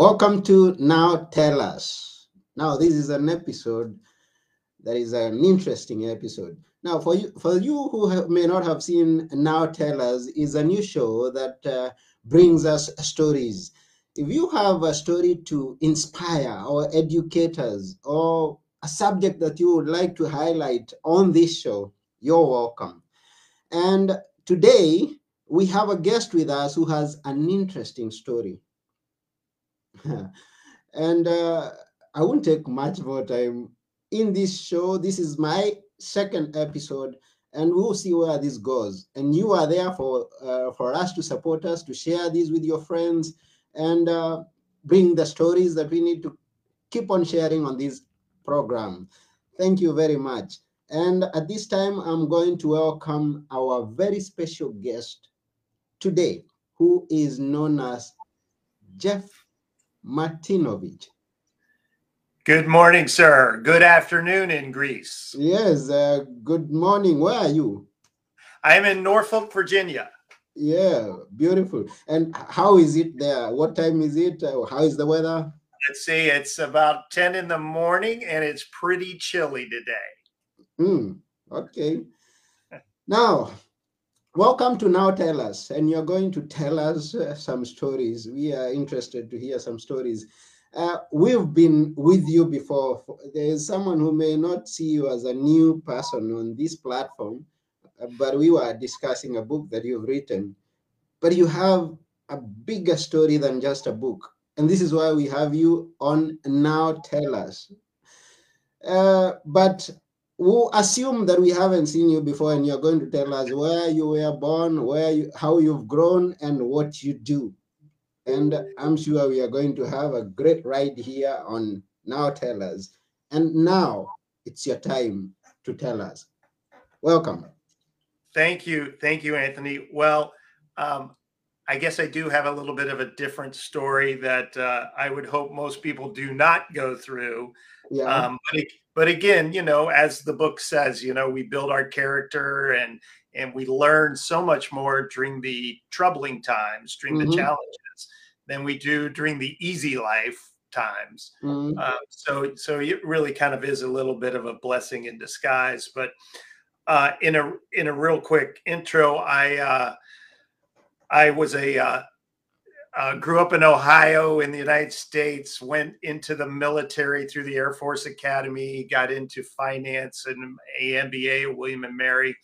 Welcome to Now Tell Us. Now, this is an episode that is an interesting episode. Now, for you, for you who have, may not have seen Now Tell Us, is a new show that uh, brings us stories. If you have a story to inspire or educate us, or a subject that you would like to highlight on this show, you're welcome. And today we have a guest with us who has an interesting story. and uh, I won't take much more time in this show. This is my second episode, and we'll see where this goes. And you are there for uh, for us to support us, to share this with your friends, and uh, bring the stories that we need to keep on sharing on this program. Thank you very much. And at this time, I'm going to welcome our very special guest today, who is known as Jeff Martinovich. Good morning, sir. Good afternoon in Greece. Yes, uh, good morning. Where are you? I'm in Norfolk, Virginia. Yeah, beautiful. And how is it there? What time is it? Uh, how is the weather? Let's see, it's about 10 in the morning and it's pretty chilly today. Hmm, okay. Now, welcome to Now Tell Us. And you're going to tell us uh, some stories. We are interested to hear some stories. Uh, we've been with you before. There is someone who may not see you as a new person on this platform, uh, but we were discussing a book that you've written. But you have a bigger story than just a book. And this is why we have you on Now Tell Us. Uh, but we'll assume that we haven't seen you before and you're going to tell us where you were born, where you, how you've grown, and what you do. And I'm sure we are going to have a great ride here on Now Tell Us. And now it's your time to tell us. Welcome. Thank you. Thank you, Anthony. Well, um, I guess I do have a little bit of a different story that uh, I would hope most people do not go through. Yeah. Um, but, but again, you know, as the book says, you know, we build our character and and we learn so much more during the troubling times, during mm-hmm. the challenges, than we do during the easy life times. Mm-hmm. Uh, so so it really kind of is a little bit of a blessing in disguise. But uh, in a in a real quick intro, I uh, I was a uh, grew up in Ohio in the United States, went into the military through the Air Force Academy, got into finance and a MBA at William and Mary,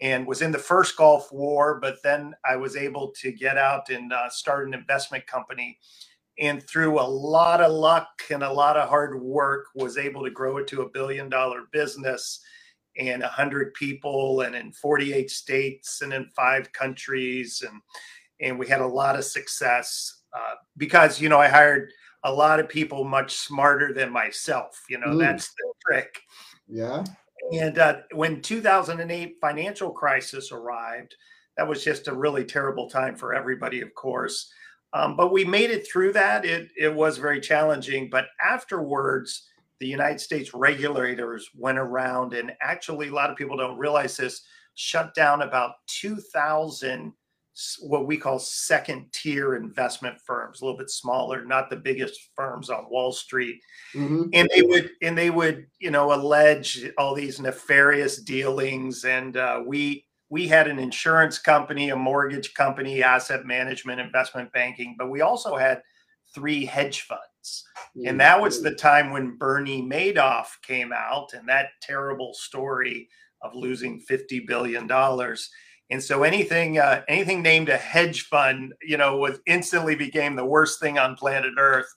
and was in the first Gulf War. But then I was able to get out and uh, start an investment company. And through a lot of luck and a lot of hard work, was able to grow it to a billion dollar business and 100 people and in 48 states and in five countries and and we had a lot of success uh, because you know i hired a lot of people much smarter than myself you know mm. that's the trick. Yeah. And uh, when 2008 financial crisis arrived that was just a really terrible time for everybody of course. Um, but we made it through that. It, it was very challenging but afterwards the United States regulators went around and actually, a lot of people don't realize this, shut down about 2,000 what we call second tier investment firms, a little bit smaller, not the biggest firms on Wall Street. Mm-hmm. And they would and they would, you know, allege all these nefarious dealings. And uh, we we had an insurance company, a mortgage company, asset management, investment banking, but we also had three hedge funds. And that was the time when Bernie Madoff came out and that terrible story of losing $50 billion. And so anything uh, anything named a hedge fund, you know, was instantly became the worst thing on planet Earth.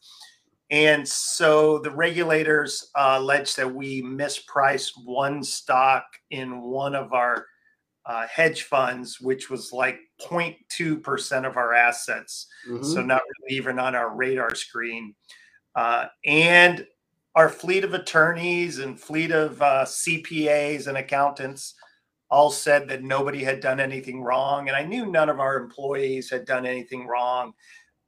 And so the regulators uh, alleged that we mispriced one stock in one of our uh, hedge funds, which was like 0.2% of our assets. Mm-hmm. So not really even on our radar screen. Uh, and our fleet of attorneys and fleet of uh, CPAs and accountants all said that nobody had done anything wrong. And I knew none of our employees had done anything wrong.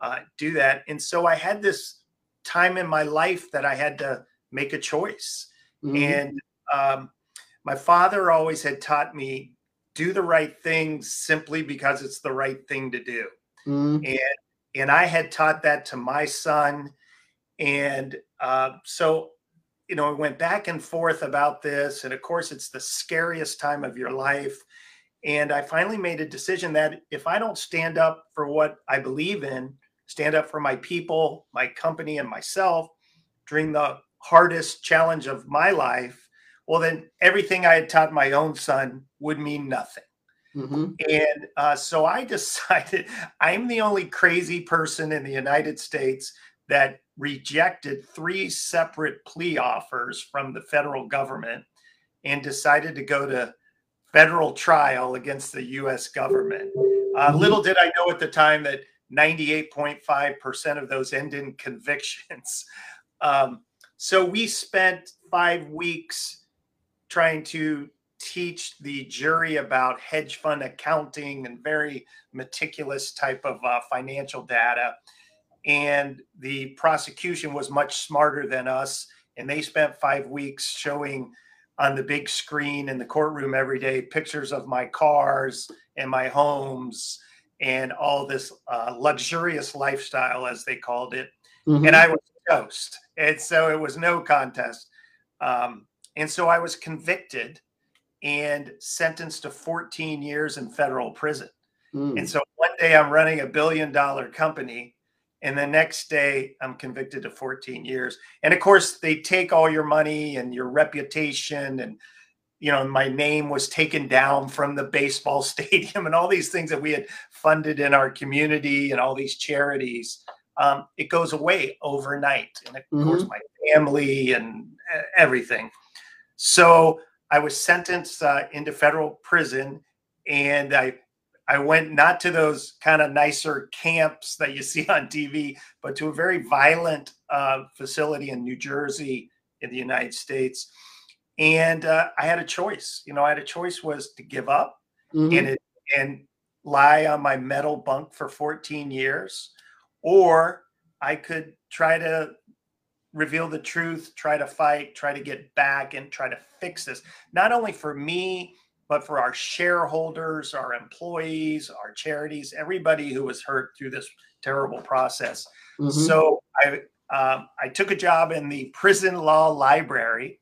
Uh, do that. And so I had this time in my life that I had to make a choice. Mm-hmm. And um, my father always had taught me do the right thing simply because it's the right thing to do. Mm-hmm. And and I had taught that to my son. And uh, so, you know, we went back and forth about this. And of course, it's the scariest time of your life. And I finally made a decision that if I don't stand up for what I believe in, stand up for my people, my company, and myself during the hardest challenge of my life, well, then everything I had taught my own son would mean nothing. Mm-hmm. And uh, so I decided I'm the only crazy person in the United States that rejected three separate plea offers from the federal government and decided to go to federal trial against the US government. Uh, mm-hmm. little did I know at the time that 98.5% of those end in convictions. Um, so we spent five weeks trying to teach the jury about hedge fund accounting and very meticulous type of uh, financial data. And the prosecution was much smarter than us. And they spent five weeks showing on the big screen in the courtroom every day pictures of my cars and my homes and all this uh, luxurious lifestyle, as they called it. Mm-hmm. And I was toast. And so it was no contest. Um, and so I was convicted and sentenced to 14 years in federal prison. Mm. And so one day I'm running a billion dollar company, and the next day I'm convicted to 14 years. And of course, they take all your money and your reputation, and you know, my name was taken down from the baseball stadium and all these things that we had funded in our community and all these charities. Um, it goes away overnight, and of mm-hmm. course, my family and everything. So I was sentenced uh, into federal prison, and I I went not to those kind of nicer camps that you see on TV, but to a very violent uh, facility in New Jersey in the United States. And uh, I had a choice. You know, I had a choice was to give up mm-hmm. and it, and lie on my metal bunk for 14 years, or I could try to reveal the truth, try to fight, try to get back, and try to fix this, not only for me, but for our shareholders, our employees, our charities, everybody who was hurt through this terrible process. Mm-hmm. So I um, I took a job in the prison law library,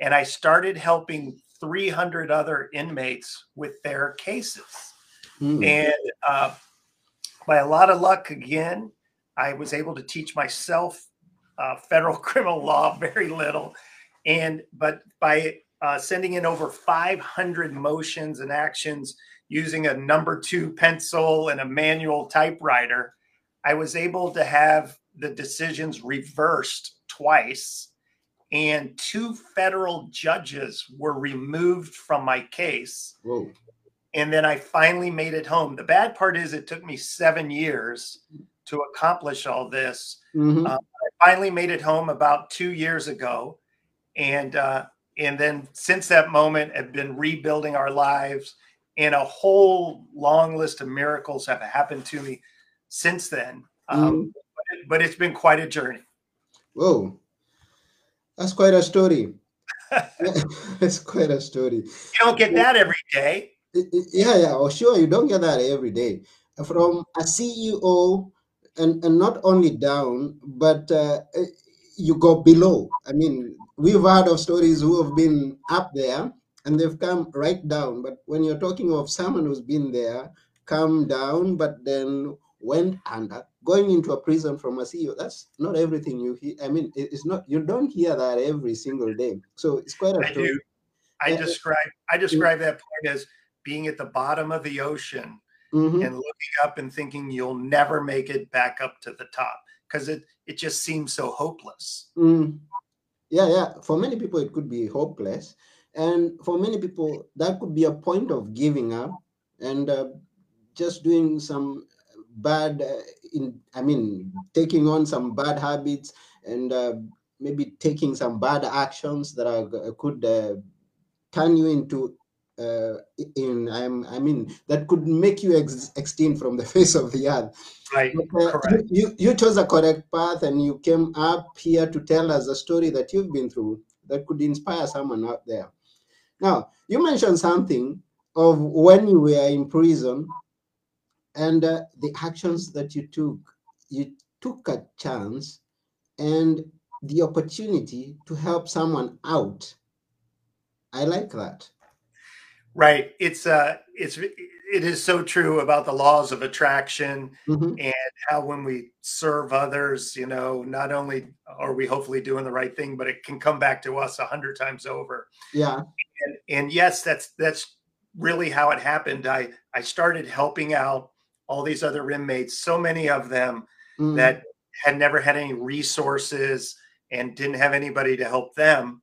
and I started helping 300 other inmates with their cases. Mm. And uh, by a lot of luck, again, I was able to teach myself uh, federal criminal law very little, and but by uh, sending in over 500 motions and actions using a number two pencil and a manual typewriter, I was able to have the decisions reversed twice, and two federal judges were removed from my case. Whoa. And then I finally made it home. The bad part is it took me seven years to accomplish all this. Mm-hmm. Uh, I finally made it home about two years ago, and uh, and then since that moment, have been rebuilding our lives, and a whole long list of miracles have happened to me since then. Um, mm-hmm. but, it, but it's been quite a journey. Whoa, that's quite a story. It's quite a story. You don't get that every day. Yeah, yeah, oh, sure, you don't get that every day. From a CEO and and not only down, but uh, you go below. I mean, we've heard of stories who have been up there and they've come right down. But when you're talking of someone who's been there, come down, but then went under, going into a prison from a CEO, that's not everything you hear. I mean, it's not you don't hear that every single day. So it's quite a I story. Do. I describe I describe that point as being at the bottom of the ocean mm-hmm. and looking up and thinking you'll never make it back up to the top because it it just seems so hopeless. Mm. Yeah, yeah. For many people, it could be hopeless, and for many people, that could be a point of giving up and uh, just doing some bad. Uh, in I mean, taking on some bad habits and uh, maybe taking some bad actions that are, could uh, turn you into uh, in I'm, I mean that could make you ex- extinct from the face of the earth. Right. But, uh, correct. You, you chose a correct path and you came up here to tell us a story that you've been through that could inspire someone out there. Now, you mentioned something of when you were in prison and uh, the actions that you took you took a chance and the opportunity to help someone out. I like that. Right. It's uh it's it is so true about the laws of attraction mm-hmm. and how when we serve others, you know, not only are we hopefully doing the right thing, but it can come back to us a hundred times over. Yeah. And and yes, that's that's really how it happened. I I started helping out all these other inmates, so many of them mm-hmm. that had never had any resources and didn't have anybody to help them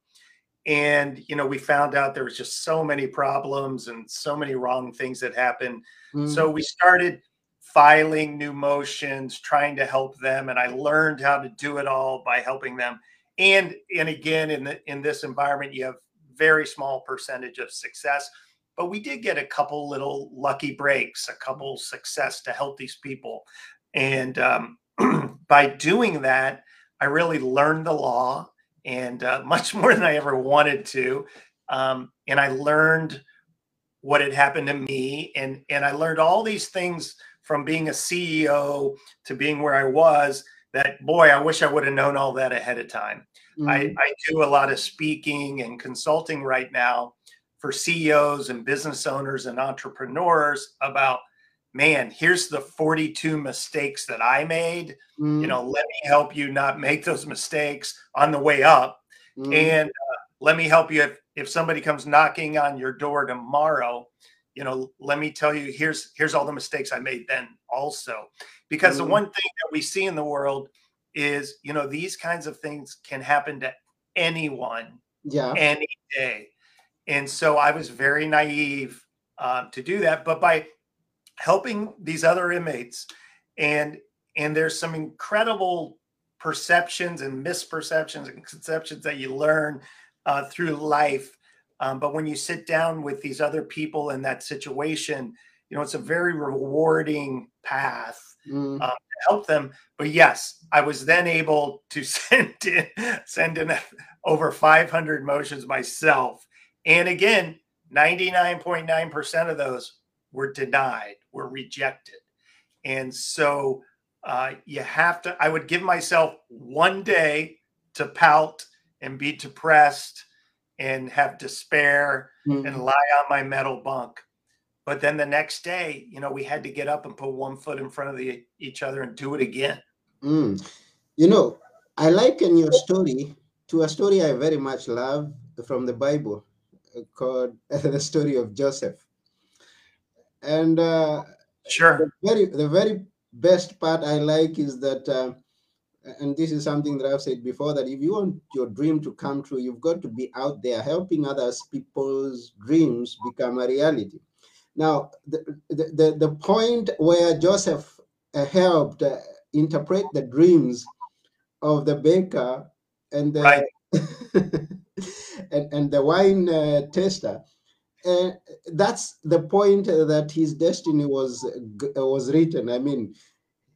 and you know we found out there was just so many problems and so many wrong things that happened. Mm. so we started filing new motions trying to help them and i learned how to do it all by helping them. And and again in the in this environment you have very small percentage of success but we did get a couple little lucky breaks a couple success to help these people. And um, by doing that i really learned the law and uh, much more than I ever wanted to. Um, and I learned what had happened to me, and and I learned all these things from being a CEO to being where I was. That boy, I wish I would have known all that ahead of time. Mm-hmm. I, I do a lot of speaking and consulting right now for CEOs and business owners and entrepreneurs about man, here's the 42 mistakes that I made. Mm. You know, let me help you not make those mistakes on the way up. Mm. And uh, let me help you if, if somebody comes knocking on your door tomorrow, you know, let me tell you, here's here's all the mistakes I made then also. Because mm. the one thing that we see in the world is, you know, these kinds of things can happen to anyone yeah. any day. And so I was very naive uh, to do that. But by helping these other inmates and and there's some incredible perceptions and misperceptions and conceptions that you learn uh, through life. Um, but when you sit down with these other people in that situation you know it's a very rewarding path mm. uh, to help them. But yes i was then able to send in send in over 500 motions myself. And again 99.9% of those were denied, were rejected. And so uh, you have to, I would give myself one day to pout and be depressed and have despair mm-hmm. and lie on my metal bunk. But then the next day, you know, we had to get up and put one foot in front of the, each other and do it again. Mm. You know, I liken your story to a story I very much love from the Bible uh, called the story of Joseph. And uh, sure, the very the very best part I like is that, uh, and this is something that I've said before, that if you want your dream to come true, you've got to be out there helping others people's dreams become a reality. Now, the the, the, the point where Joseph uh, helped uh, interpret the dreams of the baker and the right. and, and the wine uh, tester uh, that's the point that his destiny was uh, was written. I mean,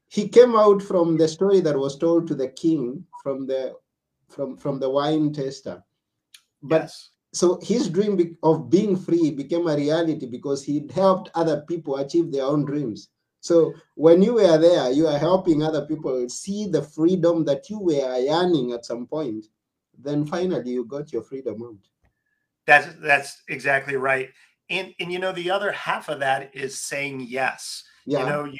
he came out from the story that was told to the king from the from from the wine tester, but yes. so his dream of being free became a reality because he helped other people achieve their own dreams. So when you were there, you are helping other people see the freedom that you were yearning at some point. Then finally, you got your freedom out. That's that's exactly right. And and you know the other half of that is saying yes. Yeah. You know you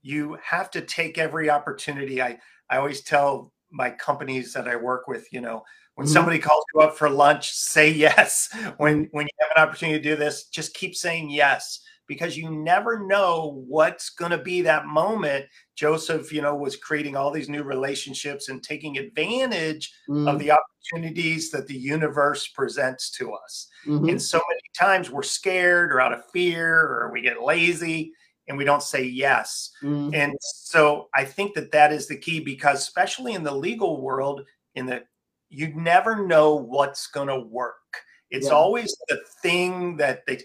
you have to take every opportunity. I I always tell my companies that I work with, you know, when mm-hmm. somebody calls you up for lunch, say yes. When when you have an opportunity to do this, just keep saying yes because you never know what's going to be that moment. Joseph, you know, was creating all these new relationships and taking advantage mm. of the opportunities that the universe presents to us. Mm-hmm. And so many times we're scared or out of fear or we get lazy and we don't say yes. Mm. And so I think that that is the key because especially in the legal world in the you never know what's going to work. It's yeah. always the thing that they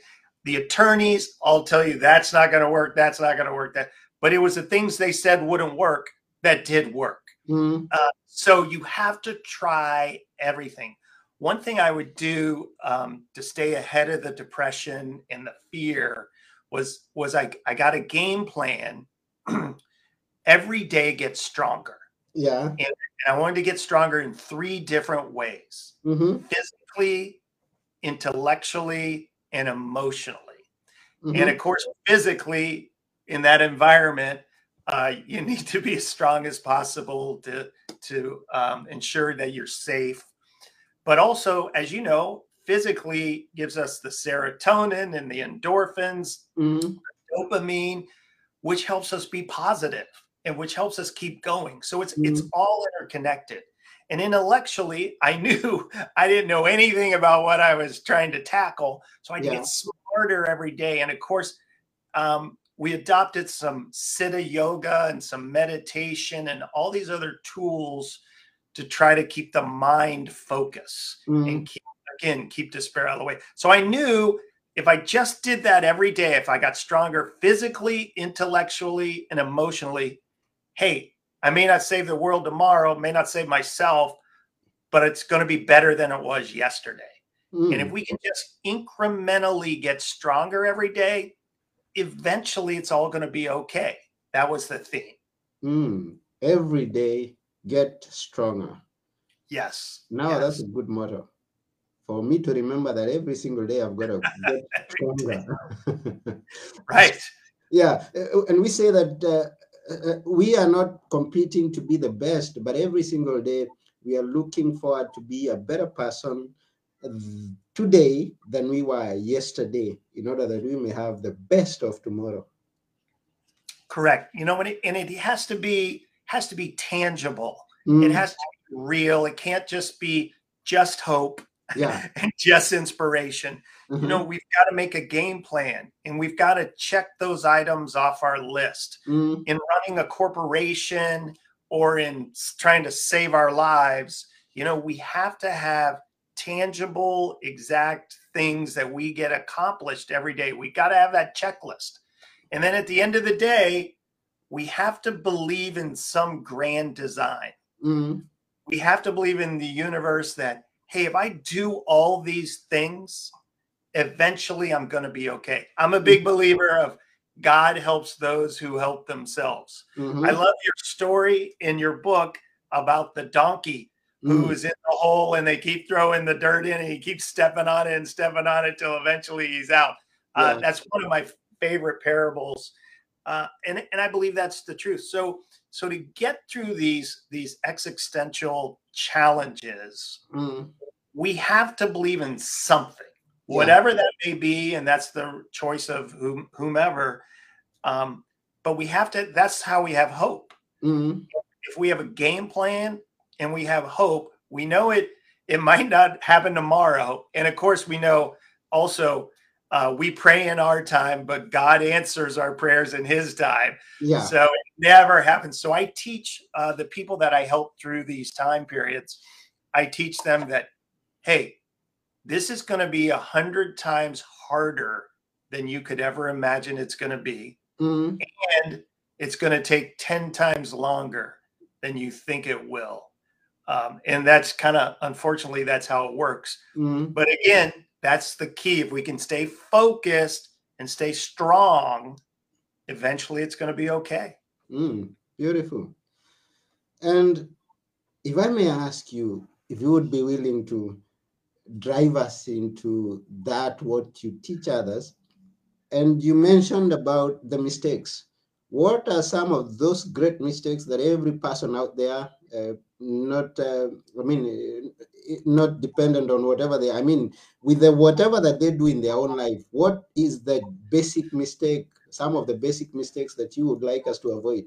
the attorneys all tell you that's not going to work, that's not going to work. That, but it was the things they said wouldn't work that did work. Mm-hmm. Uh, so you have to try everything. One thing I would do um, to stay ahead of the depression and the fear was was I I got a game plan every day get stronger. Yeah. And, and I wanted to get stronger in three different ways Mm-hmm. physically, intellectually, and emotionally. Mm-hmm. And of course, physically, in that environment, uh, you need to be as strong as possible to, to um, ensure that you're safe. But also, as you know, physically gives us the serotonin and the endorphins Mm-hmm. dopamine, which helps us be positive and which helps us keep going. So it's it's Mhm. all interconnected. And intellectually, I knew I didn't know anything about what I was trying to tackle, so I Yeah. get smarter every day. And of course, um, we adopted some Siddha yoga and some meditation and all these other tools to try to keep the mind focused Mm-hmm. and keep again keep despair out of the way. So I knew if I just did that every day, if I got stronger physically, intellectually, and emotionally, hey, I may not save the world tomorrow, may not save myself, but it's going to be better than it was yesterday. Mm-hmm. And if we can just incrementally get stronger every day, eventually it's all going to be okay. That was the theme. Mm. Every day, get stronger. Yes. Now yes. that's a good motto for me to remember that every single day I've got to get stronger. right. yeah, and we say that uh, uh, we are not competing to be the best, but every single day we are looking forward to be a better person uh, today than we were yesterday, in order that we may have the best of tomorrow. Correct. You know, and it, and it has to be has to be tangible. Mm, It has to be real. It can't just be just hope yeah, and just inspiration. mhm, You know, we've got to make a game plan and we've got to check those items off our list. mm, In running a corporation or in trying to save our lives, you know, we have to have tangible, exact things that we get accomplished every day. We got to have that checklist. And then at the end of the day, we have to believe in some grand design mm, we have to believe in the universe that hey if i do all these things eventually i'm going to be okay. I'm a big believer of god helps those who help themselves. Mhm, i love your story in your book about the donkey who mm, is in the hole and they keep throwing the dirt in and he keeps stepping on it and stepping on it till eventually he's out. Uh, Yeah. that's one of my favorite parables. Uh, and, and i believe that's the truth. So so to get through these these existential challenges mm, we have to believe in something. Yeah. whatever that may be and that's the choice of whom, whomever um, but we have to that's how we have hope. Mm, if we have a game plan and we have hope we know it it might not happen tomorrow. And of course we know also uh, we pray in our time but god answers our prayers in his time. Yeah, so never happens. So I teach uh, the people that I help through these time periods, I teach them that, hey, this is going to be a hundred times harder than you could ever imagine it's going to be. mm, And it's going to take 10 times longer than you think it will. Um, and that's kind of, unfortunately, that's how it works. mm, But again, that's the key. If we can stay focused and stay strong, eventually it's going to be okay. Mm, beautiful. And if I may ask you, if you would be willing to drive us into that, what you teach others, and you mentioned about the mistakes. What are some of those great mistakes that every person out there, uh, not, uh, I mean, uh, not dependent on whatever they, I mean, with the whatever that they do in their own life, what is the basic mistake, some of the basic mistakes that you would like us to avoid?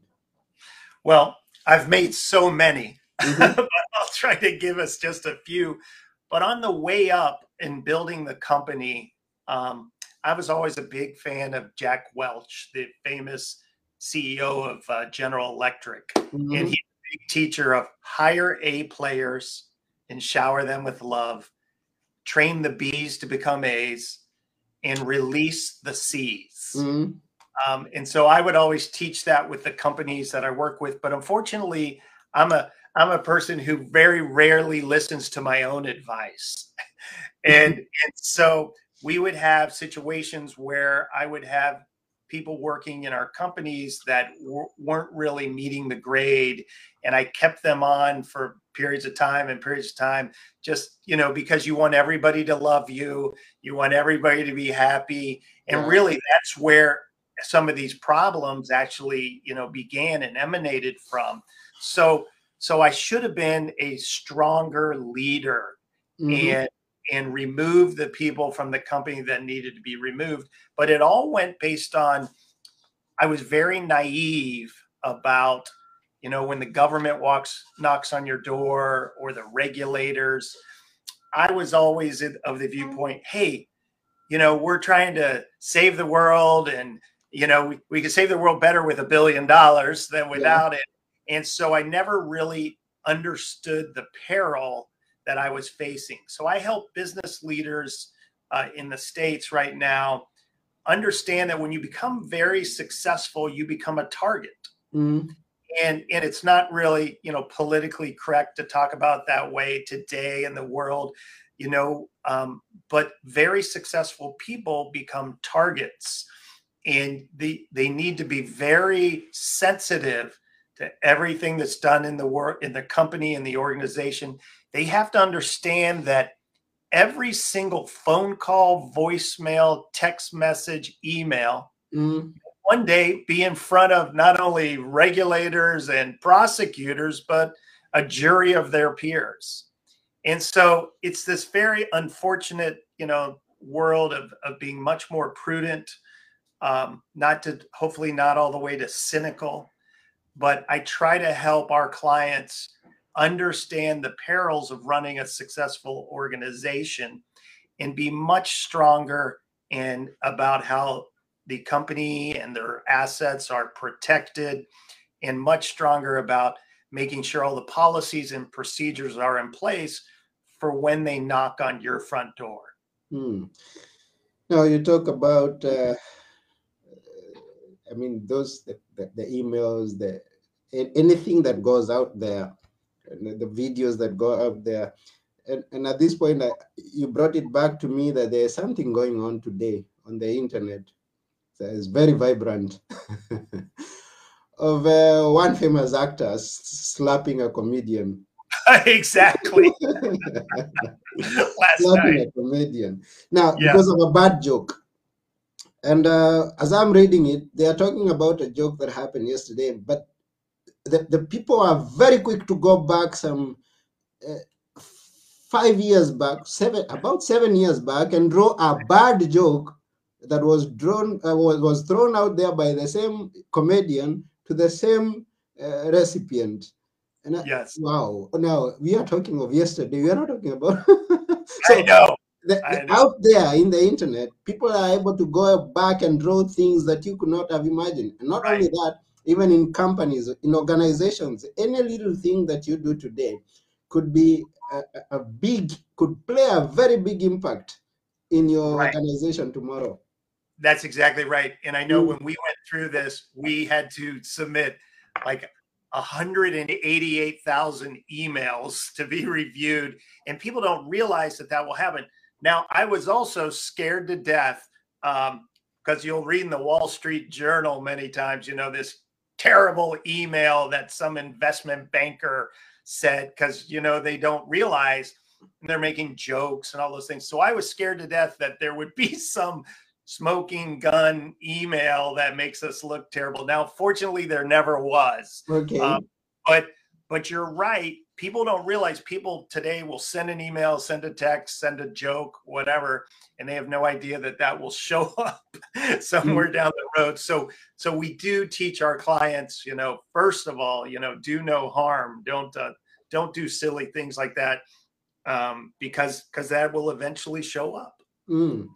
Well, I've made so many, Mhm. but I'll try to give us just a few. But on the way up in building the company, um, I was always a big fan of Jack Welch, the famous CEO of uh, General Electric. Mhm. And he's a big teacher of hire A players and shower them with love, train the B's to become A's, and release the C's. Mhm. Um, and so I would always teach that with the companies that I work with. But unfortunately, I'm a I'm a person who very rarely listens to my own advice. and and so we would have situations where I would have people working in our companies that weren't really meeting the grade and i kept them on for periods of time and periods of time just you know because you want everybody to love you you want everybody to be happy and really that's where some of these problems actually you know began and emanated from so so i should have been a stronger leader mm-hmm. and and remove the people from the company that needed to be removed. But it all went based on, I was very naive about, you know, when the government walks, knocks on your door or the regulators. I was always of the viewpoint, hey, you know, we're trying to save the world and, you know, we, we could save the world better with a billion dollars than without yeah. it. And so I never really understood the peril that I was facing. So I help business leaders uh, in the States right now understand that when you become very successful, you become a target. Mm-hmm. And, and it's not really you know politically correct to talk about that way today in the world you know um, but very successful people become targets and they they need to be very sensitive to everything that's done in the work in the company and the organization they have to understand that every single phone call, voicemail, text message, email, mm. one day be in front of not only regulators and prosecutors, but a jury of their peers. And so it's this very unfortunate, you know, world of, of being much more prudent, um, not to hopefully not all the way to cynical, but I try to help our clients understand the perils of running a successful organization and be much stronger and about how the company and their assets are protected and much stronger about making sure all the policies and procedures are in place for when they knock on your front door. Hmm. Now you talk about, uh, I mean, those the, the, the emails, the anything that goes out there the videos that go out there. And, and at this point, I, you brought it back to me that there's something going on today on the internet. So it's very vibrant. of uh, one famous actor slapping a comedian. exactly. slapping night. a comedian. Now, yeah. because of a bad joke. And uh, as I'm reading it, they are talking about a joke that happened yesterday, but the, the people are very quick to go back some uh, five years back, seven about seven years back, and draw a bad joke that was drawn uh, was, was thrown out there by the same comedian to the same uh, recipient. And I, yes. Wow. Now we are talking of yesterday. We are not talking about. so I know. The, I. Out there in the internet, people are able to go back and draw things that you could not have imagined. And not right. only that, even in companies, in organizations, any little thing that you do today could be a, a big, could play a very big impact in your right. organization tomorrow. That's exactly right. And I know mm. when we went through this, we had to submit like 188,000 emails to be reviewed. And people don't realize that that will happen. Now, I was also scared to death because um, you'll read in the Wall Street Journal many times, you know, this terrible email that some investment banker said because you know they don't realize they're making jokes and all those things. So I was scared to death that there would be some smoking gun email that makes us look terrible. Now, fortunately, there never was. Okay. Um, but but you're right people don't realize people today will send an email, send a text, send a joke, whatever, and they have no idea that that will show up somewhere mm-hmm. down the road. So, so we do teach our clients, you know, first of all, you know, do no harm. Don't uh, don't do silly things like that, um, because because that will eventually show up. Mm.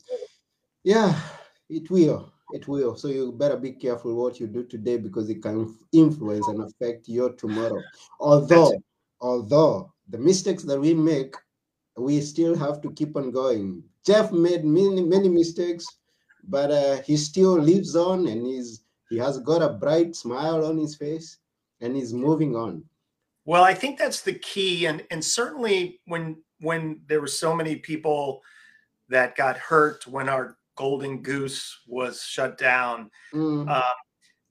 Yeah, it will. It will. So you better be careful what you do today because it can influence and affect your tomorrow. Although although the mistakes that we make, we still have to keep on going. Jeff made many, many mistakes, but uh, he still lives on and he's he has got a bright smile on his face and he's moving on. Well, I think that's the key. And and certainly when when there were so many people that got hurt when our Golden Goose was shut down. Mm. Um,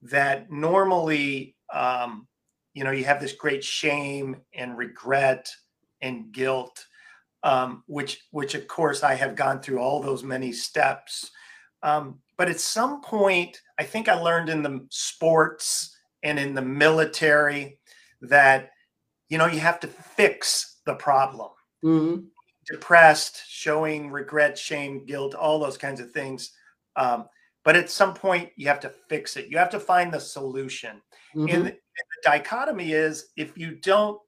that normally, um, you know, you have this great shame and regret and guilt, um, which, which of course I have gone through all those many steps. Um, but at some point, I think I learned in the sports and in the military that, you know, you have to fix the problem Mhm. depressed, showing regret, shame, guilt, all those kinds of things. Um, but at some point, you have to fix it. You have to find the solution. Mhm. And, the, dichotomy is if you don't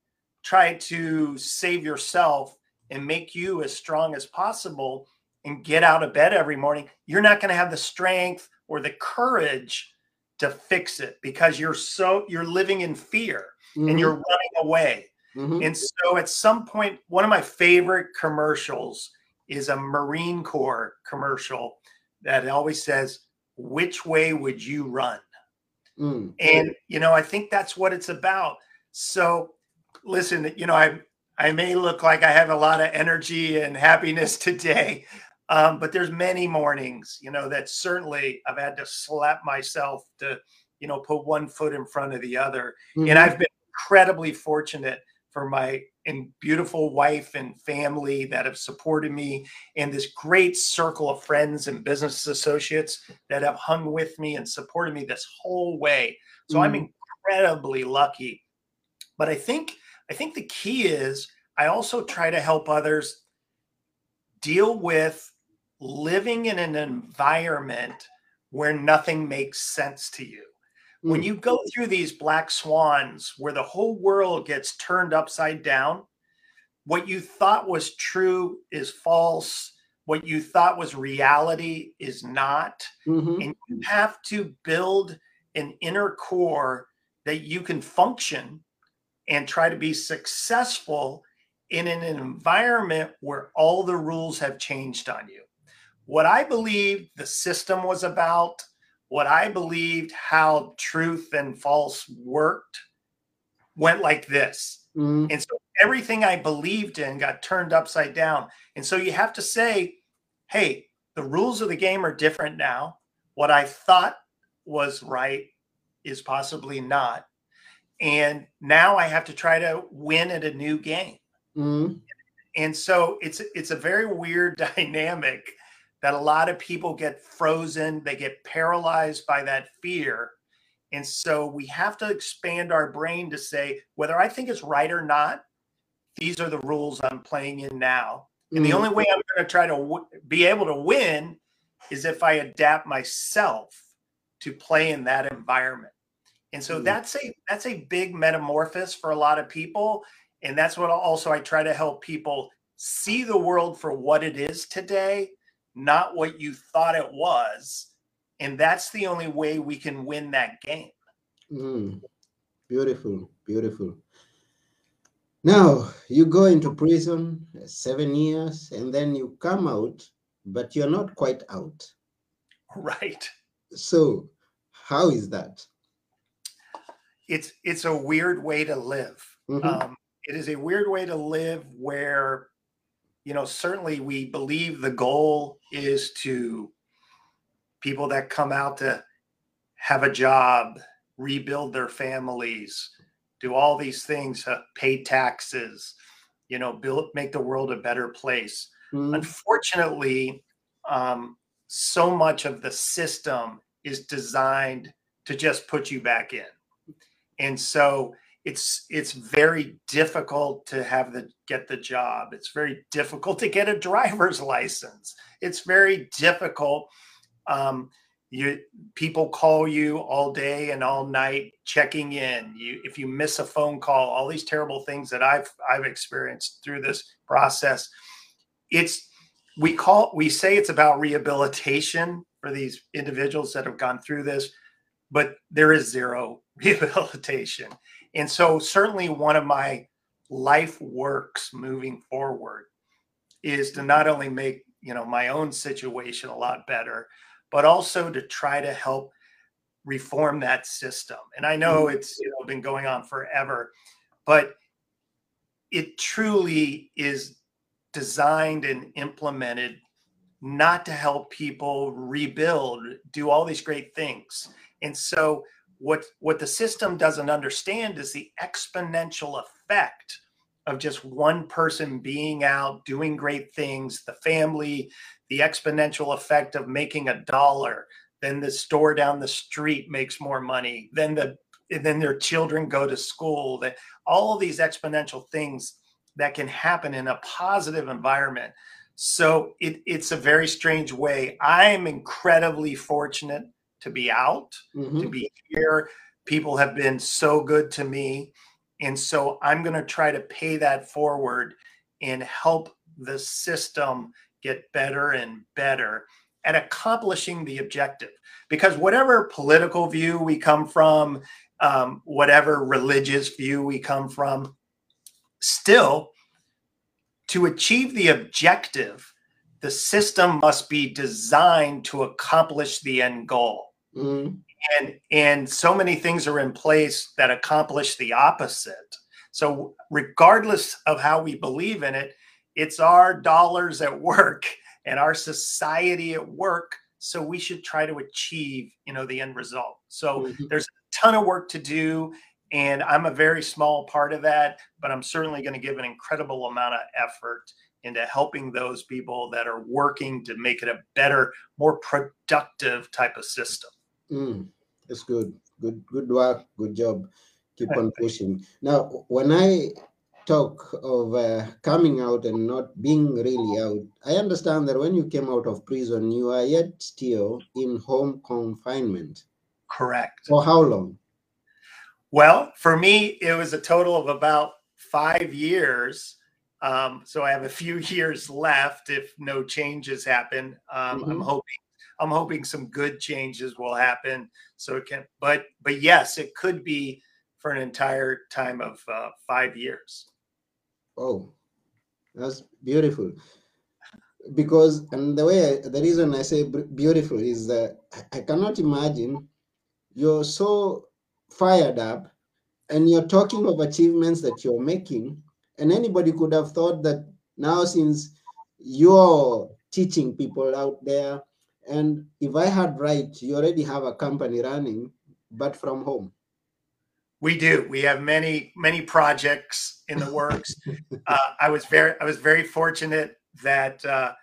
try to save yourself and make you as strong as possible and get out of bed every morning, you're not going to have the strength or the courage to fix it because you're so you're living in fear Mhm. and you're running away. Mhm. And so at some point, one of my favorite commercials is a Marine Corps commercial that always says, Which way would you run? Mm. And, you know, I think that's what it's about. So listen, you know, I, I may look like I have a lot of energy and happiness today, um, but there's many mornings, you know, that certainly I've had to slap myself to, you know, put one foot in front of the other Mhm. and I've been incredibly fortunate for my and beautiful wife and family that have supported me and this great circle of friends and business associates that have hung with me and supported me this whole way. So i'm Mhm. incredibly lucky. But i think i think the key is i also try to help others deal with living in an environment where nothing makes sense to you when Mm. you go through these black swans where the whole world gets turned upside down, what you thought was true is false. What you thought was reality is not. Mhm. And you have to build an inner core that you can function and try to be successful in an environment where all the rules have changed on you. What I believe the system was about what I believed how truth and false worked went like this. Mm. And so everything I believed in got turned upside down. And so you have to say, hey, the rules of the game are different now. What I thought was right is possibly not. And now I have to try to win at a new game. Mm. And so it's it's a very weird dynamic that a lot of people get frozen, they get paralyzed by that fear. And so we have to expand our brain to say whether I think it's right or not, these are the rules I'm playing in now. And the Mm. only way I'm going to try to w- be able to win is if I adapt myself to play in that environment. And so Mm. that's a that's a big metamorphosis for a lot of people and that's what also I try to help people see the world for what it is today, not what you thought it was. And that's the only way we can win that game. Mm. Beautiful, beautiful. Now you go into prison uh, seven years and then you come out, but you're not quite out. Right. So, how is that? It's it's a weird way to live. Mhm. Um, it is a weird way to live where, you know, certainly we believe the goal is to people that come out to have a job, rebuild their families, do all these things, uh, pay taxes, you know, build, make the world a better place. Mm. Unfortunately, um, so much of the system is designed to just put you back in, and so it's it's very difficult to have the get the job. It's very difficult to get a driver's license. It's very difficult. Um, you people call you all day and all night checking in. You if you miss a phone call, all these terrible things that I've I've experienced through this process. It's we call we say it's about rehabilitation for these individuals that have gone through this, but there is zero rehabilitation. And so certainly one of my life works moving forward is to not only make, you know, my own situation a lot better, but also to try to help reform that system. And I know mm-hmm. it's you know been going on forever, but it truly is designed and implemented not to help people rebuild, do all these great things. And so what what the system doesn't understand is the exponential effect of just one person being out doing great things, the family, the exponential effect of making a dollar, then the store down the street makes more money, then the then their children go to school, that all of these exponential things that can happen in a positive environment. So it, it's a very strange way. I'm incredibly fortunate to be out, mm-hmm. to be here. People have been so good to me. And so I'm going to try to pay that forward and help the system get better and better at accomplishing the objective. Because whatever political view we come from, um, whatever religious view we come from, still to achieve the objective, the system must be designed to accomplish the end goal. Mm-hmm. And and so many things are in place that accomplish the opposite. So regardless of how we believe in it, it's our dollars at work and our society at work. So we should try to achieve, you know, the end result. So mm-hmm. there's a ton of work to do and I'm a very small part of that, but I'm certainly going to give an incredible amount of effort into helping those people that are working to make it a better, more productive type of system. Mm, that's good. Good, good work. Good job. Keep on pushing. Now, when I talk of uh, coming out and not being really out, I understand that when you came out of prison, you are yet still in home confinement. Correct. For how long? Well, for me, it was a total of about five years. Um, so I have a few years left if no changes happen. Um, mm-hmm. I'm hoping I'm hoping some good changes will happen. So it can, but but yes, it could be for an entire time of uh, five years. Oh, that's beautiful. Because and the way I, the reason I say beautiful is that I cannot imagine you're so fired up and you're talking of achievements that you're making and anybody could have thought that now since you're teaching people out there and if i had right you already have a company running but from home we do we have many many projects in the works uh, i was very i was very fortunate that uh,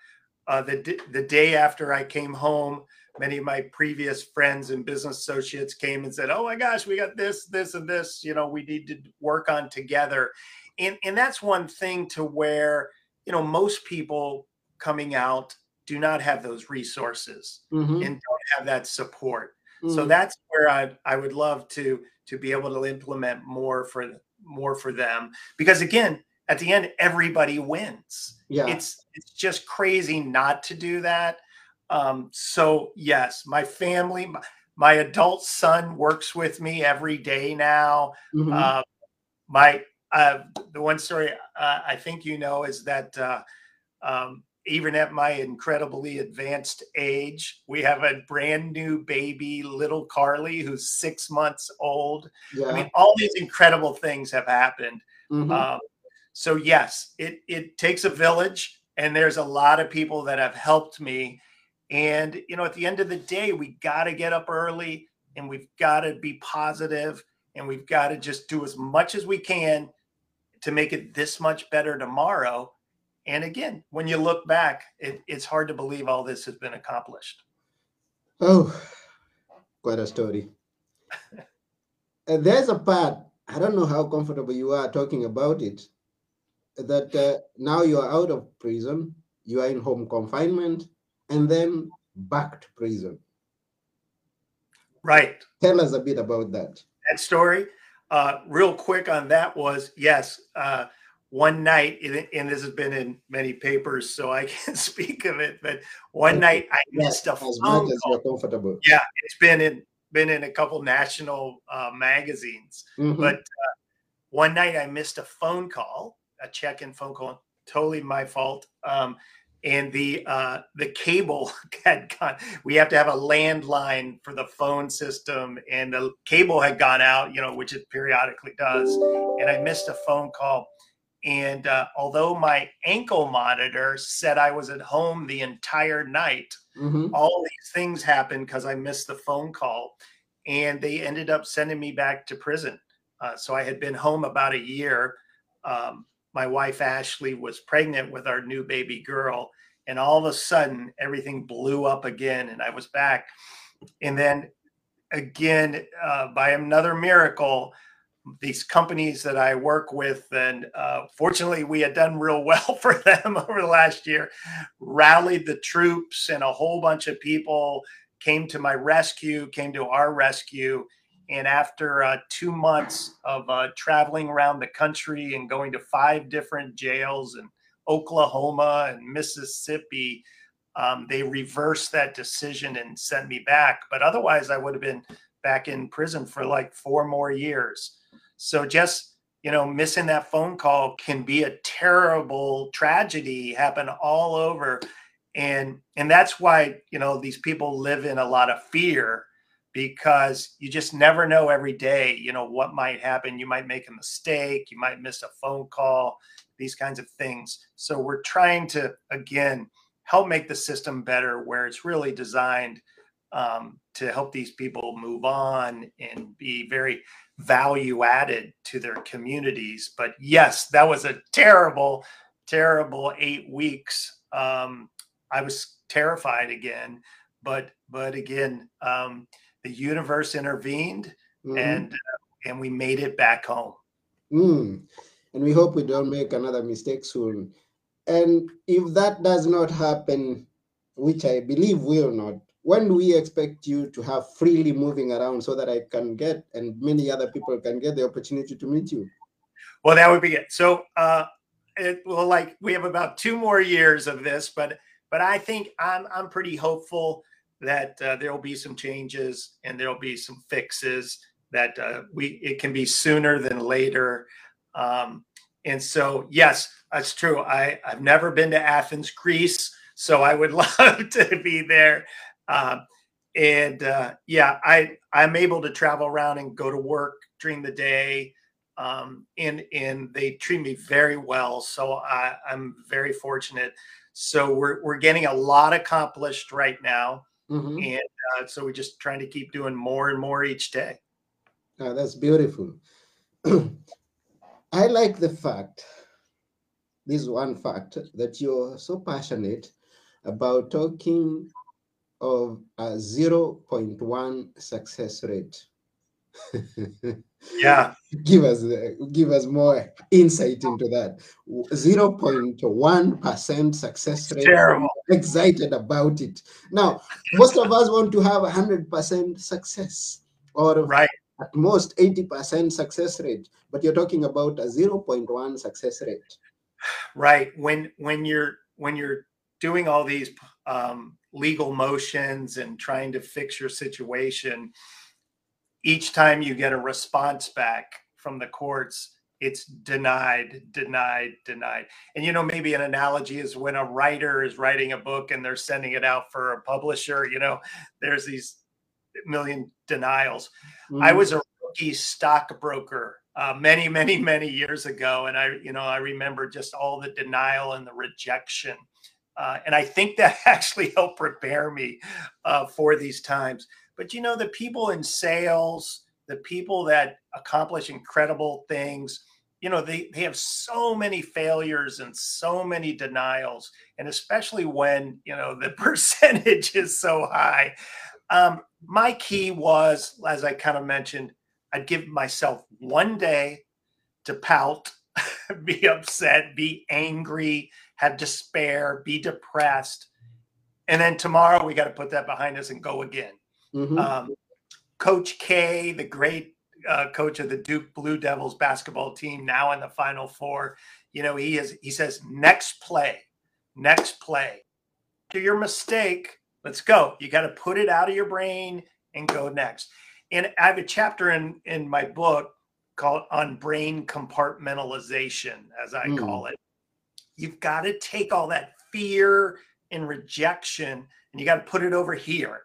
uh, the, the day after i came home many of my previous friends and business associates came and said, "Oh my gosh, we got this, this, and this. You know, we need to work on together." And and that's one thing to where you know most people coming out do not have those resources mm-hmm. and don't have that support. Mm-hmm. So that's where I I would love to to be able to implement more for more for them because again at the end everybody wins yeah it's it's just crazy not to do that um, so yes, my family, my, my, adult son works with me every day now. Mm-hmm. Uh, my uh, the one story uh, I think you know is that uh, um, even at my incredibly advanced age, we have a brand new baby, little Carly, who's six months old. Yeah. I mean, all these incredible things have happened. Mm-hmm. Um, so yes, it it takes a village, and there's a lot of people that have helped me and, you know, at the end of the day, we got to get up early and we've got to be positive and we've got to just do as much as we can to make it this much better tomorrow. And again, when you look back, it, it's hard to believe all this has been accomplished. Oh, quite a story. uh, there's a part, I don't know how comfortable you are talking about it, that uh, now you are out of prison, you are in home confinement, and then back to prison. Right. Tell us a bit about that. That story, uh, real quick on that was yes, uh, one night, and this has been in many papers, so I can't speak of it. But one night I missed a phone call. As you're comfortable. Yeah, it's been in been in a couple national uh, magazines. Mm-hmm. But uh, one night I missed a phone call, a check-in phone call. Totally my fault. Um, and the uh, the cable had gone. We have to have a landline for the phone system, and the cable had gone out, you know, which it periodically does. And I missed a phone call, And uh, although my ankle monitor said I was at home the entire night, mm-hmm. all these things happened because I missed the phone call. And they ended up sending me back to prison. Uh, so I had been home about a year. Um, my wife Ashley was pregnant with our new baby girl, and all of a sudden everything blew up again, and I was back. And then again, uh, by another miracle, these companies that I work with, and uh, fortunately, we had done real well for them over the last year, rallied the troops, and a whole bunch of people came to my rescue, came to our rescue. And after uh, two months of uh, traveling around the country and going to five different jails in Oklahoma and Mississippi, um, they reversed that decision and sent me back. But otherwise, I would have been back in prison for like four more years. So just you know, missing that phone call can be a terrible tragedy happen all over. And and that's why, you know, these people live in a lot of fear because you just never know every day, you know, what might happen. You might make a mistake, you might miss a phone call, these kinds of things. So we're trying to again help make the system better where it's really designed um, to help these people move on and be very value added to their communities. But yes, that was a terrible, terrible eight weeks. Um, I was terrified again, but but again, um, the universe intervened, mm-hmm. and uh, and we made it back home. Mm. And we hope we don't make another mistake soon. And if that does not happen, which I believe will not, when do we expect you to have freely moving around so that I can get and many other people can get the opportunity to meet you? Well, that would be it. So, uh, it will like we have about two more years of this, but but I think I'm I'm pretty hopeful that uh, there will be some changes and there will be some fixes that uh, we it can be sooner than later. Um, and so, yes, that's true. I, I've never been to Athens, Greece, so I would love to be there. Uh, and uh, yeah, I I'm able to travel around and go to work during the day, um, and and they treat me very well. So I, I'm very fortunate. So we're we're getting a lot accomplished right now, mm-hmm. and uh, so we're just trying to keep doing more and more each day. Oh, that's beautiful. I like the fact this one fact that you're so passionate about talking of a 0.1 success rate. yeah. Give us give us more insight into that. 0.1% success rate. Terrible. excited about it. Now, most of us want to have 100% success or right at most 80% success rate, but you're talking about a 0.1 success rate right when when you're when you're doing all these um, legal motions and trying to fix your situation each time you get a response back from the courts it's denied denied denied. And you know maybe an analogy is when a writer is writing a book and they're sending it out for a publisher you know there's these million denials. Mm-hmm. i was a rookie stockbroker uh, many, many, many years ago, and I, you know, I remember just all the denial and the rejection, uh, and I think that actually helped prepare me uh, for these times. But you know, the people in sales, the people that accomplish incredible things, you know, they they have so many failures and so many denials, and especially when you know the percentage is so high. Um, my key was, as I kind of mentioned, I'd give myself one day to pout, be upset, be angry, have despair, be depressed. And then tomorrow we got to put that behind us and go again. Mm-hmm. Um, coach K, the great uh, coach of the Duke Blue Devils basketball team, now in the Final Four, you know, he is. He says, "Next play, next play. To your mistake, let's go. You got to put it out of your brain and go next." and I have a chapter in in my book called on brain compartmentalization, as I mm. call it. You've got to take all that fear and rejection and you got to put it over here.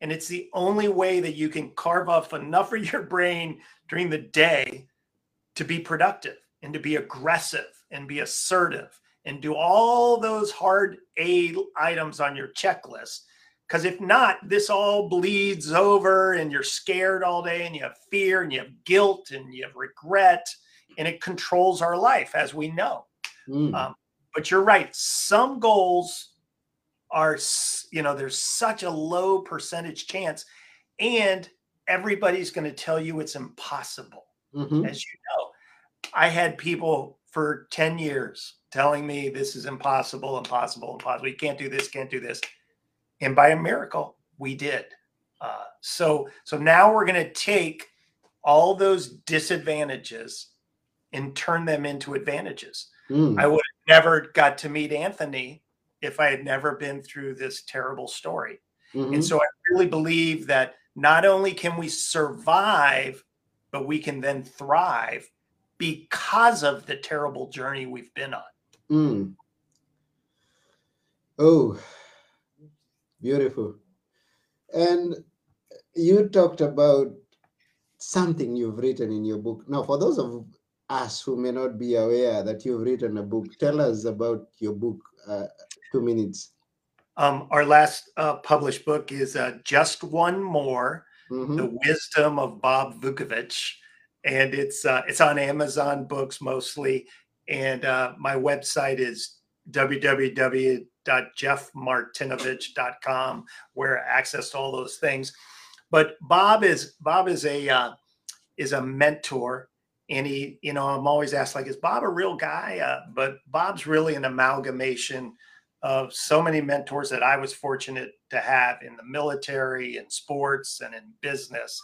And it's the only way that you can carve off enough of your brain during the day to be productive. and to be aggressive and be assertive and do all those hard A items on your checklist. Because if not, this all bleeds over and you're scared all day and you have fear and you have guilt and you have regret and it controls our life, as we know. Mm. Um, but you're right. Some goals are, you know, there's such a low percentage chance, and everybody's going to tell you it's impossible. Mm-hmm. As you know, I had people for 10 years telling me this is impossible, impossible, impossible. You can't do this, can't do this. And by a miracle, we did. Uh, so, so now we're going to take all those disadvantages and turn them into advantages. Mm. I would have never got to meet Anthony if I had never been through this terrible story. Mm-hmm. And so I really believe that not only can we survive, but we can then thrive because of the terrible journey we've been on. Mm. Oh, beautiful. And you talked about something you've written in your book. Now, for those of us who may not be aware that you've written a book, tell us about your book. Uh, two minutes. Um, our last uh, published book is uh, Just One More mm-hmm. The Wisdom of Bob Vukovich and it's uh, it's on Amazon Books mostly. And uh, my website is www.jeffmartinovich.com, where access to all those things. But Bob is Bob is a uh, is a mentor, and he, you know, I'm always asked like, is Bob a real guy? Uh, but Bob's really an amalgamation of so many mentors that I was fortunate to have in the military, in sports, and in business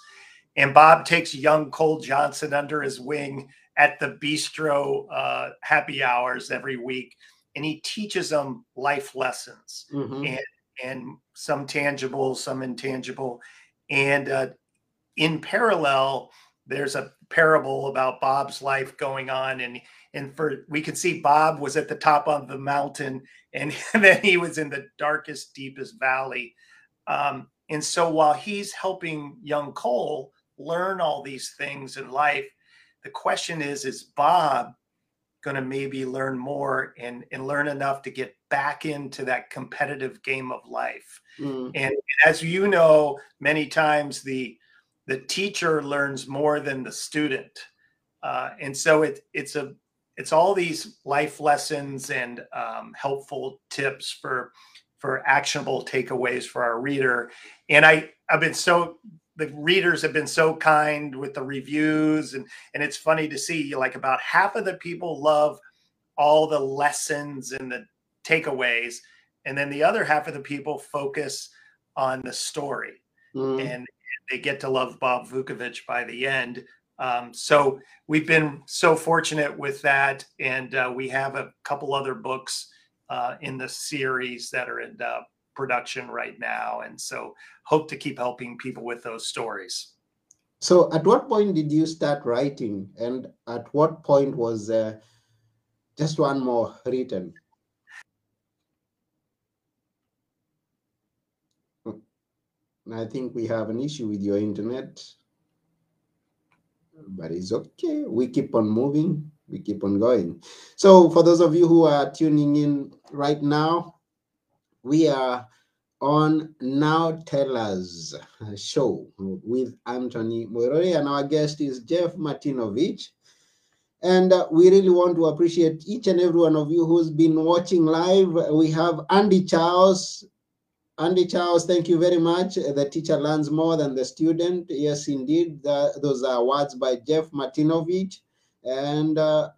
and Bob takes young Cole Johnson under his wing at the bistro uh, happy hours every week, and he teaches them life lessons mm-hmm. and and some tangible, some intangible, and uh, in parallel, there's a parable about Bob's life going on, and and for we could see Bob was at the top of the mountain, and, and then he was in the darkest, deepest valley. Um, and so while he's helping young Cole, learn all these things in life. The question is, is Bob going to maybe learn more and, and learn enough to get back into that competitive game of life? Mm. And as you know, many times the the teacher learns more than the student. Uh, and so it, it's a it's all these life lessons and um, helpful tips for for actionable takeaways for our reader. And I I've been so the readers have been so kind with the reviews and and it's funny to see like about half of the people love all the lessons and the takeaways and then the other half of the people focus on the story mm. and they get to love bob vukovich by the end um, so we've been so fortunate with that and uh, we have a couple other books uh, in the series that are in uh, production right now. And so hope to keep helping people with those stories. So at what point did you start writing? And at what point was just one more written? I think we have an issue with your internet, but it's okay. We keep on moving, we keep on going. So, for those of you who are tuning in right now, we are on Now Tell Us show with Anthony Moirori, and our guest is Jeff Martinovich. And uh, we really want to appreciate each and every one of you who's been watching live. We have Andy Charles. Andy Charles, thank you very much. The teacher learns more than the student. Yes, indeed. The, those are words by Jeff Martinovich. And uh,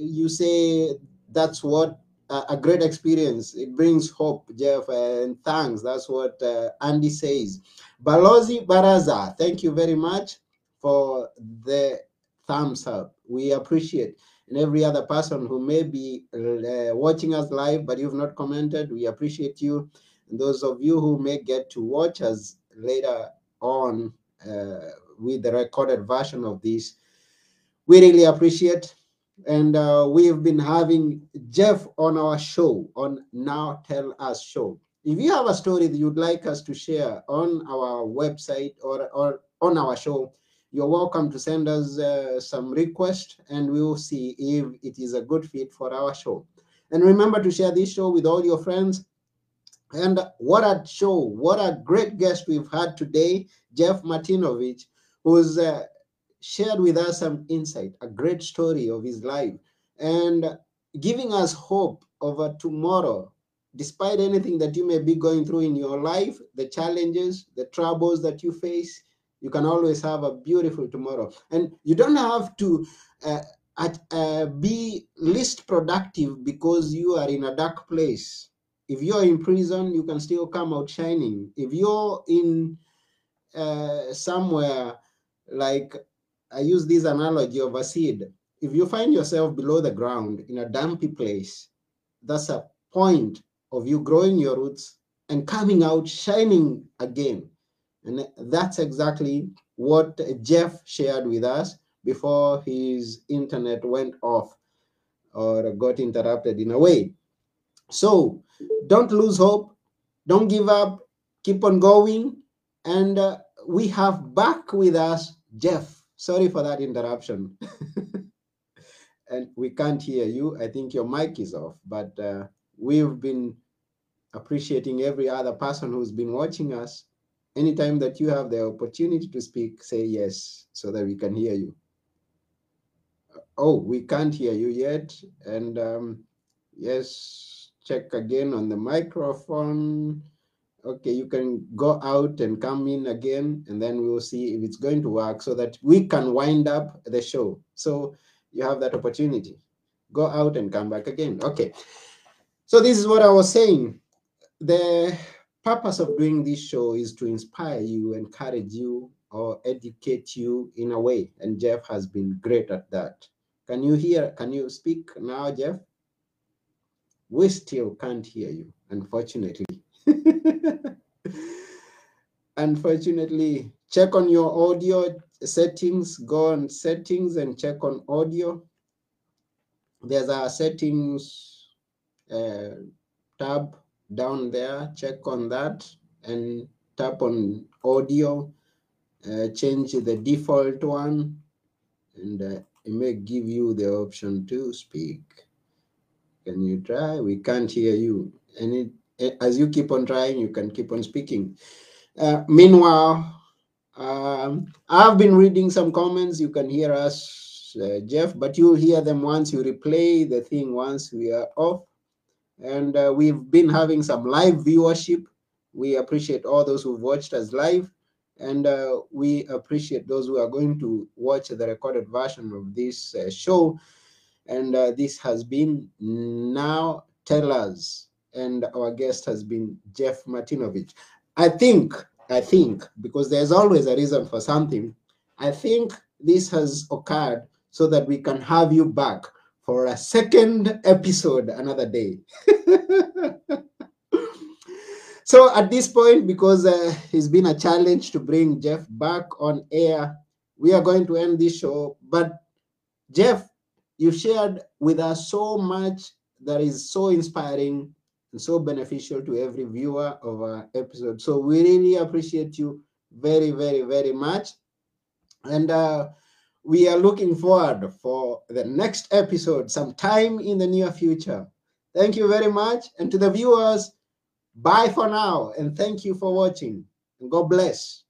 you say that's what a great experience. It brings hope, Jeff, and thanks. That's what uh, Andy says. Balozi Baraza, thank you very much for the thumbs up. We appreciate. And every other person who may be uh, watching us live, but you've not commented, we appreciate you. And those of you who may get to watch us later on uh, with the recorded version of this, we really appreciate and uh, we've been having Jeff on our show on Now Tell Us show. If you have a story that you'd like us to share on our website or, or on our show, you're welcome to send us uh, some request and we will see if it is a good fit for our show. And remember to share this show with all your friends. And what a show, what a great guest we've had today, Jeff Martinovich, who's uh, shared with us some insight, a great story of his life, and giving us hope of a tomorrow despite anything that you may be going through in your life, the challenges, the troubles that you face, you can always have a beautiful tomorrow. And you don't have to uh, at, uh, be least productive because you are in a dark place. If you're in prison, you can still come out shining. If you're in uh, somewhere like I use this analogy of a seed. If you find yourself below the ground in a dumpy place, that's a point of you growing your roots and coming out shining again. And that's exactly what Jeff shared with us before his internet went off or got interrupted in a way. So don't lose hope, don't give up, keep on going. And uh, we have back with us Jeff. Sorry for that interruption. and we can't hear you. I think your mic is off, but uh, we've been appreciating every other person who's been watching us. Anytime that you have the opportunity to speak, say yes so that we can hear you. Oh, we can't hear you yet. And um, yes, check again on the microphone. Okay, you can go out and come in again, and then we will see if it's going to work so that we can wind up the show. So you have that opportunity. Go out and come back again. Okay. So this is what I was saying the purpose of doing this show is to inspire you, encourage you, or educate you in a way. And Jeff has been great at that. Can you hear? Can you speak now, Jeff? We still can't hear you, unfortunately. unfortunately, check on your audio settings, go on settings and check on audio. There's a settings uh, tab down there, check on that and tap on audio, uh, change the default one, and uh, it may give you the option to speak. Can you try? We can't hear you. And it, as you keep on trying, you can keep on speaking. Uh, meanwhile, um, I've been reading some comments. You can hear us, uh, Jeff, but you'll hear them once you replay the thing once we are off and uh, we've been having some live viewership. We appreciate all those who've watched us live, and uh, we appreciate those who are going to watch the recorded version of this uh, show. And uh, this has been Now Tell Us, and our guest has been Jeff Martinovich. I think, I think, because there's always a reason for something, I think this has occurred so that we can have you back for a second episode another day. so at this point, because uh, it's been a challenge to bring Jeff back on air, we are going to end this show. But Jeff, you shared with us so much that is so inspiring and so beneficial to every viewer of our episode. So we really appreciate you very, very, very much. And uh, we are looking forward for the next episode sometime in the near future. Thank you very much. And to the viewers, bye for now. And thank you for watching. And God bless.